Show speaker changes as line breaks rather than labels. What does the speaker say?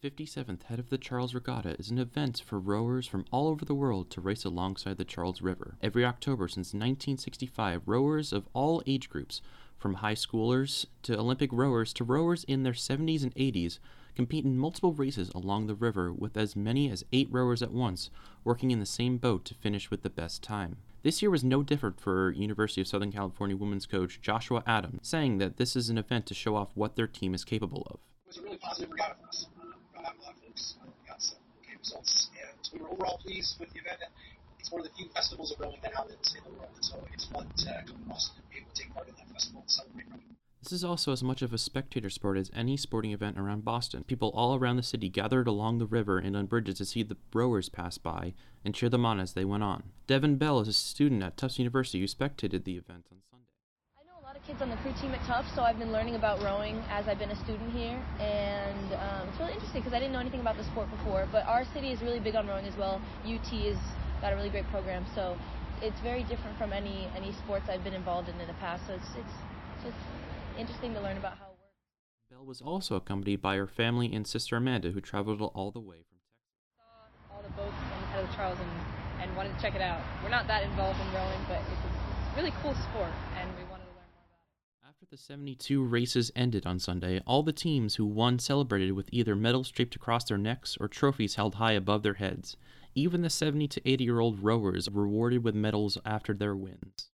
The 57th Head of the Charles Regatta is an event for rowers from all over the world to race alongside the Charles River. Every October since 1965, rowers of all age groups, from high schoolers to Olympic rowers to rowers in their 70s and 80s, compete in multiple races along the river with as many as eight rowers at once, working in the same boat to finish with the best time. This year was no different for University of Southern California women's coach Joshua Adams, saying that this is an event to show off what their team is capable of.
It was a really positive regatta for us got a lot of folks uh, got some okay results, and we were overall pleased with the event. It's one of the few festivals of rowing that happens in the world, so it's fun to uh, come to Boston and be able to take part in that festival and celebrate rowing.
This is also as much of a spectator sport as any sporting event around Boston. People all around the city gathered along the river and on bridges to see the rowers pass by and cheer them on as they went on. Devin Bell is a student at Tufts University who spectated the event on Sunday
kids on the crew team at Tufts, so I've been learning about rowing as I've been a student here, and um, it's really interesting because I didn't know anything about the sport before. But our city is really big on rowing as well. UT has got a really great program, so it's very different from any any sports I've been involved in in the past. So it's it's just interesting to learn about how it works.
Belle was also accompanied by her family and sister Amanda, who traveled all the way from Texas.
Saw all the boats on the head of the Charles and, and wanted to check it out. We're not that involved in rowing, but it's a, it's a really cool sport, and we
after the 72 races ended on Sunday, all the teams who won celebrated with either medals draped across their necks or trophies held high above their heads. Even the 70 to 80 year old rowers were rewarded with medals after their wins.